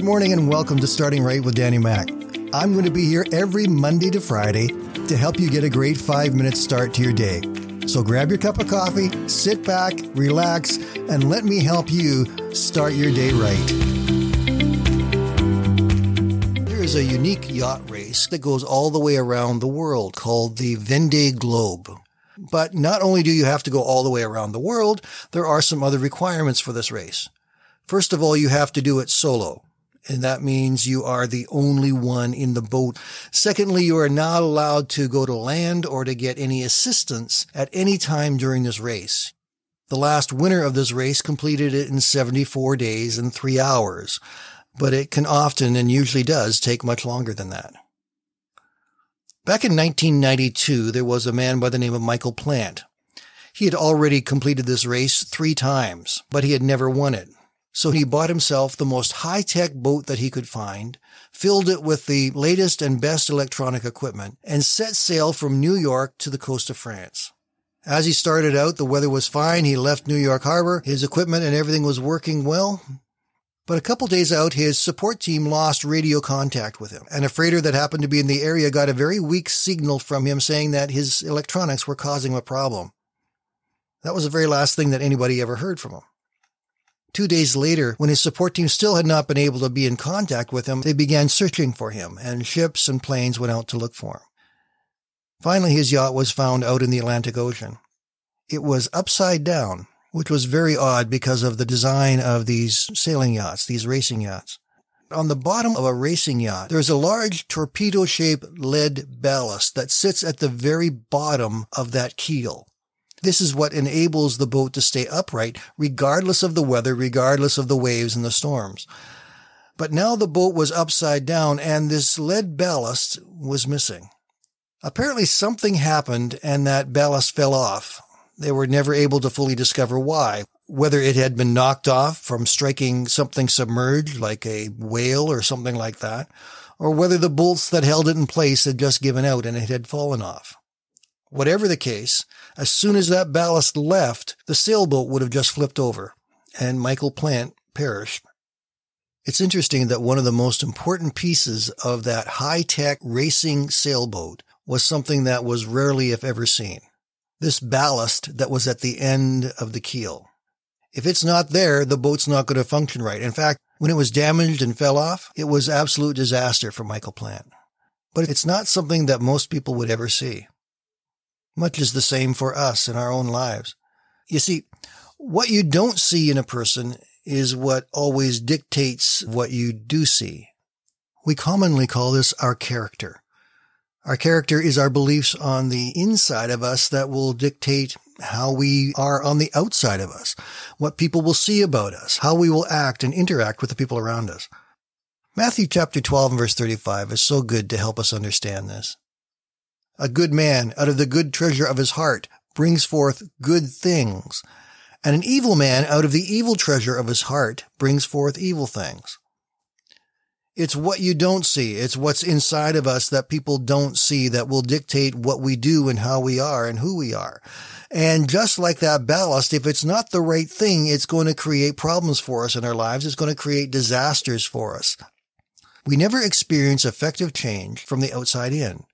Good morning and welcome to Starting Right with Danny Mac. I'm going to be here every Monday to Friday to help you get a great five minute start to your day. So grab your cup of coffee, sit back, relax, and let me help you start your day right. There is a unique yacht race that goes all the way around the world called the Vendée Globe. But not only do you have to go all the way around the world, there are some other requirements for this race. First of all, you have to do it solo. And that means you are the only one in the boat. Secondly, you are not allowed to go to land or to get any assistance at any time during this race. The last winner of this race completed it in 74 days and three hours, but it can often and usually does take much longer than that. Back in 1992, there was a man by the name of Michael Plant. He had already completed this race three times, but he had never won it. So he bought himself the most high-tech boat that he could find, filled it with the latest and best electronic equipment, and set sail from New York to the coast of France. As he started out, the weather was fine. He left New York Harbor. His equipment and everything was working well. But a couple days out, his support team lost radio contact with him. and a freighter that happened to be in the area got a very weak signal from him saying that his electronics were causing a problem. That was the very last thing that anybody ever heard from him. Two days later, when his support team still had not been able to be in contact with him, they began searching for him, and ships and planes went out to look for him. Finally, his yacht was found out in the Atlantic Ocean. It was upside down, which was very odd because of the design of these sailing yachts, these racing yachts. On the bottom of a racing yacht, there's a large torpedo shaped lead ballast that sits at the very bottom of that keel. This is what enables the boat to stay upright regardless of the weather, regardless of the waves and the storms. But now the boat was upside down and this lead ballast was missing. Apparently something happened and that ballast fell off. They were never able to fully discover why, whether it had been knocked off from striking something submerged like a whale or something like that, or whether the bolts that held it in place had just given out and it had fallen off. Whatever the case, as soon as that ballast left, the sailboat would have just flipped over and Michael Plant perished. It's interesting that one of the most important pieces of that high tech racing sailboat was something that was rarely, if ever, seen this ballast that was at the end of the keel. If it's not there, the boat's not going to function right. In fact, when it was damaged and fell off, it was absolute disaster for Michael Plant. But it's not something that most people would ever see. Much is the same for us in our own lives. You see, what you don't see in a person is what always dictates what you do see. We commonly call this our character. Our character is our beliefs on the inside of us that will dictate how we are on the outside of us, what people will see about us, how we will act and interact with the people around us. Matthew chapter 12 and verse 35 is so good to help us understand this. A good man out of the good treasure of his heart brings forth good things, and an evil man out of the evil treasure of his heart brings forth evil things. It's what you don't see. It's what's inside of us that people don't see that will dictate what we do and how we are and who we are. And just like that ballast, if it's not the right thing, it's going to create problems for us in our lives. It's going to create disasters for us. We never experience effective change from the outside in.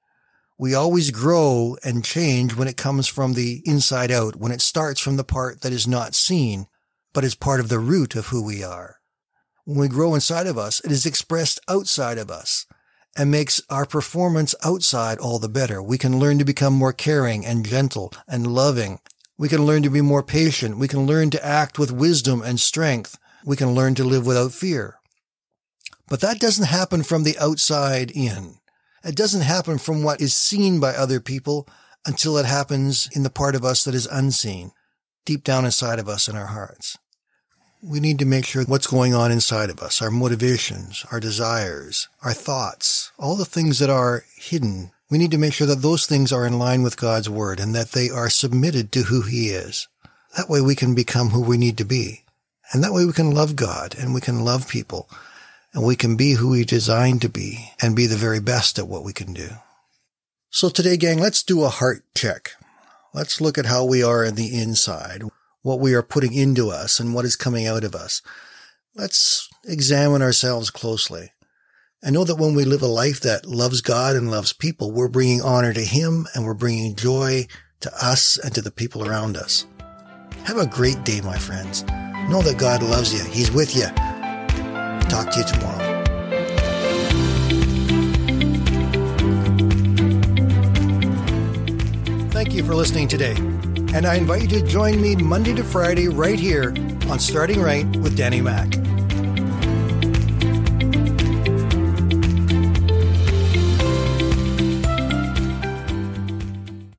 We always grow and change when it comes from the inside out, when it starts from the part that is not seen, but is part of the root of who we are when we grow inside of us, it is expressed outside of us and makes our performance outside all the better. We can learn to become more caring and gentle and loving. We can learn to be more patient. We can learn to act with wisdom and strength. We can learn to live without fear. But that doesn't happen from the outside in. It doesn't happen from what is seen by other people until it happens in the part of us that is unseen, deep down inside of us in our hearts we need to make sure what's going on inside of us, our motivations, our desires, our thoughts, all the things that are hidden. We need to make sure that those things are in line with God's word and that they are submitted to who he is. That way we can become who we need to be. And that way we can love God and we can love people and we can be who we designed to be and be the very best at what we can do. So today, gang, let's do a heart check. Let's look at how we are in the inside what we are putting into us and what is coming out of us. let's examine ourselves closely and know that when we live a life that loves God and loves people, we're bringing honor to Him and we're bringing joy to us and to the people around us. Have a great day, my friends. Know that God loves you. He's with you. Talk to you tomorrow. Thank you for listening today. And I invite you to join me Monday to Friday right here on Starting Right with Danny Mack.